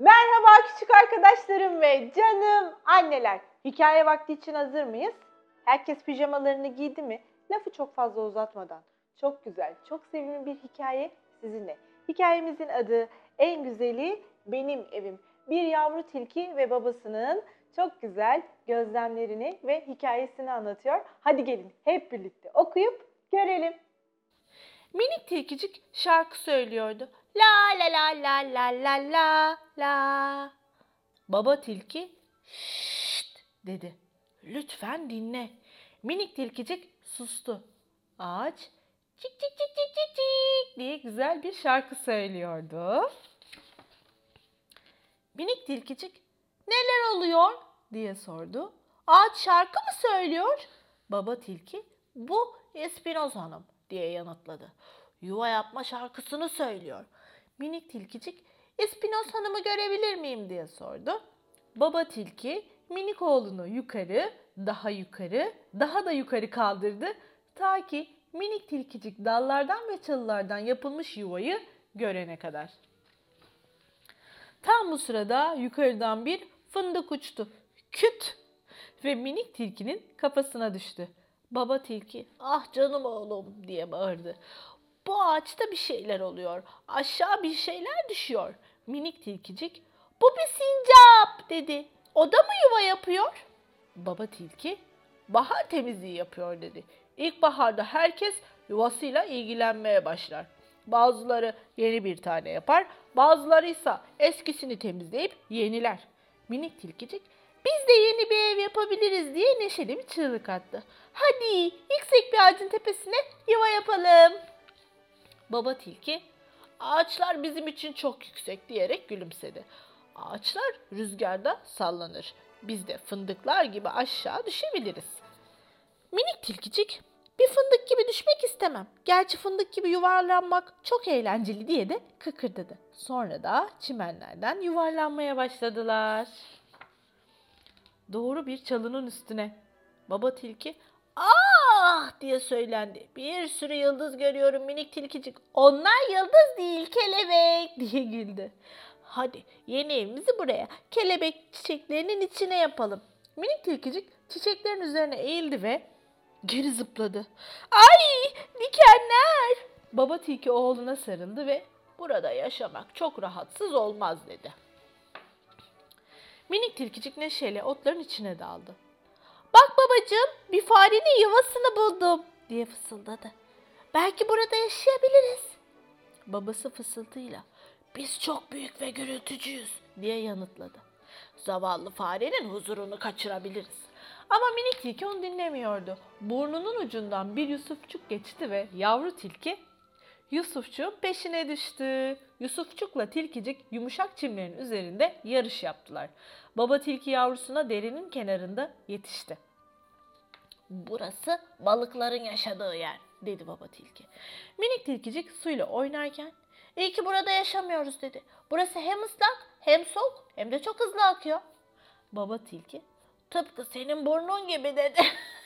Merhaba küçük arkadaşlarım ve canım anneler. Hikaye vakti için hazır mıyız? Herkes pijamalarını giydi mi? Lafı çok fazla uzatmadan. Çok güzel, çok sevimli bir hikaye sizinle. Hikayemizin adı En Güzeli Benim Evim. Bir yavru tilki ve babasının çok güzel gözlemlerini ve hikayesini anlatıyor. Hadi gelin hep birlikte okuyup görelim. Minik tilkicik şarkı söylüyordu. La la la la la la la la. Baba tilki şşt dedi. Lütfen dinle. Minik tilkicik sustu. Ağaç cik cik cik cik cik cik diye güzel bir şarkı söylüyordu. Minik tilkicik neler oluyor diye sordu. Ağaç şarkı mı söylüyor? Baba tilki bu Espinoz Hanım diye yanıtladı. Yuva yapma şarkısını söylüyor. Minik tilkicik Espinoz Hanım'ı görebilir miyim diye sordu. Baba tilki minik oğlunu yukarı, daha yukarı, daha da yukarı kaldırdı. Ta ki minik tilkicik dallardan ve çalılardan yapılmış yuvayı görene kadar. Tam bu sırada yukarıdan bir fındık uçtu. Küt! Ve minik tilkinin kafasına düştü. Baba tilki ah canım oğlum diye bağırdı. Bu ağaçta bir şeyler oluyor. Aşağı bir şeyler düşüyor. Minik tilkicik bu bir sincap dedi. O da mı yuva yapıyor? Baba tilki bahar temizliği yapıyor dedi. İlkbaharda herkes yuvasıyla ilgilenmeye başlar. Bazıları yeni bir tane yapar, bazıları ise eskisini temizleyip yeniler. Minik tilkicik biz de yeni bir ev yapabiliriz diye neşeli bir çığlık attı. Hadi yüksek bir ağacın tepesine yuva yapalım. Baba tilki ağaçlar bizim için çok yüksek diyerek gülümsedi. Ağaçlar rüzgarda sallanır. Biz de fındıklar gibi aşağı düşebiliriz. Minik tilkicik bir fındık gibi düşmek istemem. Gerçi fındık gibi yuvarlanmak çok eğlenceli diye de kıkırdadı. Sonra da çimenlerden yuvarlanmaya başladılar. Doğru bir çalının üstüne. Baba tilki ah diye söylendi. Bir sürü yıldız görüyorum minik tilkicik. Onlar yıldız değil kelebek diye güldü. Hadi yeni evimizi buraya kelebek çiçeklerinin içine yapalım. Minik tilkicik çiçeklerin üzerine eğildi ve geri zıpladı. Ay dikenler! Baba tilki oğluna sarıldı ve burada yaşamak çok rahatsız olmaz dedi. Minik tilkicik neşeyle otların içine daldı. Bak babacığım bir farenin yuvasını buldum diye fısıldadı. Belki burada yaşayabiliriz. Babası fısıltıyla biz çok büyük ve gürültücüyüz diye yanıtladı. Zavallı farenin huzurunu kaçırabiliriz. Ama minik tilki onu dinlemiyordu. Burnunun ucundan bir Yusufçuk geçti ve yavru tilki Yusufçuk'un peşine düştü. Yusufçuk'la tilkicik yumuşak çimlerin üzerinde yarış yaptılar. Baba tilki yavrusuna derinin kenarında yetişti. Burası balıkların yaşadığı yer dedi baba tilki. Minik tilkicik suyla oynarken iyi ki burada yaşamıyoruz dedi. Burası hem ıslak hem soğuk hem de çok hızlı akıyor. Baba tilki tıpkı senin burnun gibi dedi.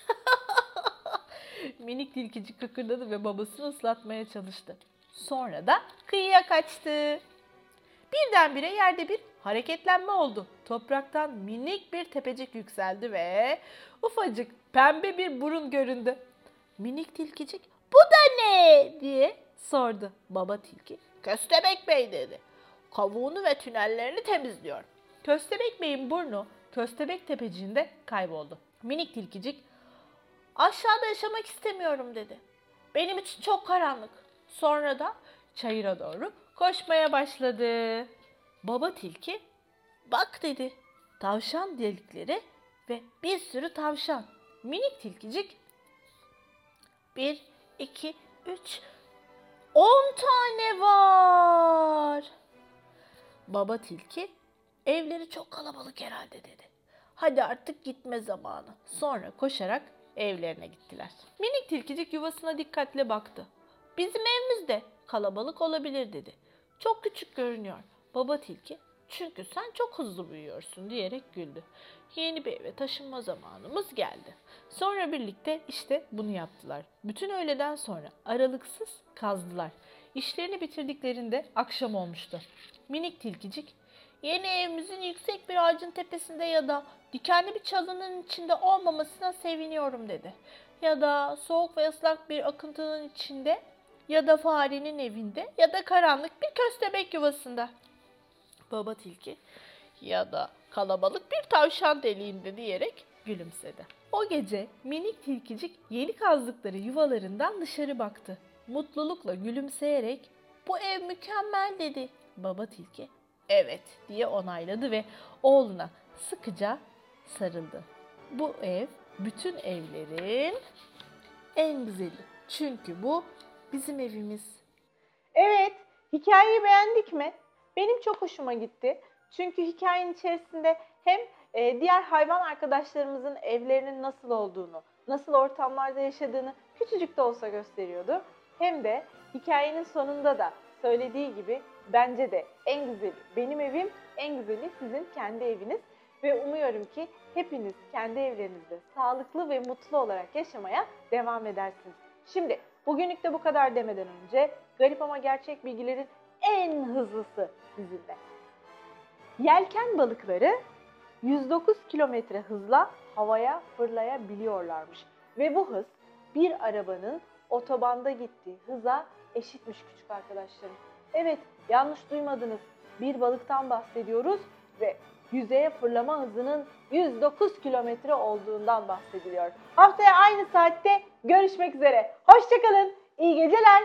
Minik tilkicik kıkırdadı ve babasını ıslatmaya çalıştı. Sonra da kıyıya kaçtı. Birdenbire yerde bir hareketlenme oldu. Topraktan minik bir tepecik yükseldi ve ufacık pembe bir burun göründü. Minik tilkicik bu da ne diye sordu. Baba tilki Köstebek Bey dedi. Kavuğunu ve tünellerini temizliyor. Köstebek Bey'in burnu Köstebek tepeciğinde kayboldu. Minik tilkicik aşağıda yaşamak istemiyorum dedi. Benim için çok karanlık. Sonra da çayıra doğru koşmaya başladı. Baba tilki bak dedi. Tavşan delikleri ve bir sürü tavşan. Minik tilkicik bir, iki, üç, on tane var. Baba tilki evleri çok kalabalık herhalde dedi. Hadi artık gitme zamanı. Sonra koşarak evlerine gittiler. Minik tilkicik yuvasına dikkatle baktı. Bizim evimizde kalabalık olabilir dedi. Çok küçük görünüyor. Baba tilki çünkü sen çok hızlı büyüyorsun diyerek güldü. Yeni bir eve taşınma zamanımız geldi. Sonra birlikte işte bunu yaptılar. Bütün öğleden sonra aralıksız kazdılar. İşlerini bitirdiklerinde akşam olmuştu. Minik tilkicik Yeni evimizin yüksek bir ağacın tepesinde ya da dikenli bir çalının içinde olmamasına seviniyorum dedi. Ya da soğuk ve ıslak bir akıntının içinde ya da farenin evinde ya da karanlık bir köstebek yuvasında. Baba tilki ya da kalabalık bir tavşan deliğinde diyerek gülümsedi. O gece minik tilkicik yeni kazdıkları yuvalarından dışarı baktı. Mutlulukla gülümseyerek bu ev mükemmel dedi. Baba tilki evet diye onayladı ve oğluna sıkıca sarıldı. Bu ev bütün evlerin en güzeli. Çünkü bu bizim evimiz. Evet, hikayeyi beğendik mi? Benim çok hoşuma gitti. Çünkü hikayenin içerisinde hem e, diğer hayvan arkadaşlarımızın evlerinin nasıl olduğunu, nasıl ortamlarda yaşadığını küçücük de olsa gösteriyordu. Hem de hikayenin sonunda da söylediği gibi bence de en güzeli benim evim, en güzeli sizin kendi eviniz. Ve umuyorum ki hepiniz kendi evlerinizde sağlıklı ve mutlu olarak yaşamaya devam edersiniz. Şimdi bugünlük de bu kadar demeden önce garip ama gerçek bilgilerin en hızlısı sizinle. Yelken balıkları 109 kilometre hızla havaya fırlayabiliyorlarmış. Ve bu hız bir arabanın otobanda gittiği hıza eşitmiş küçük arkadaşlarım. Evet yanlış duymadınız. Bir balıktan bahsediyoruz ve yüzeye fırlama hızının 109 kilometre olduğundan bahsediliyor. Haftaya aynı saatte görüşmek üzere. Hoşçakalın. İyi geceler.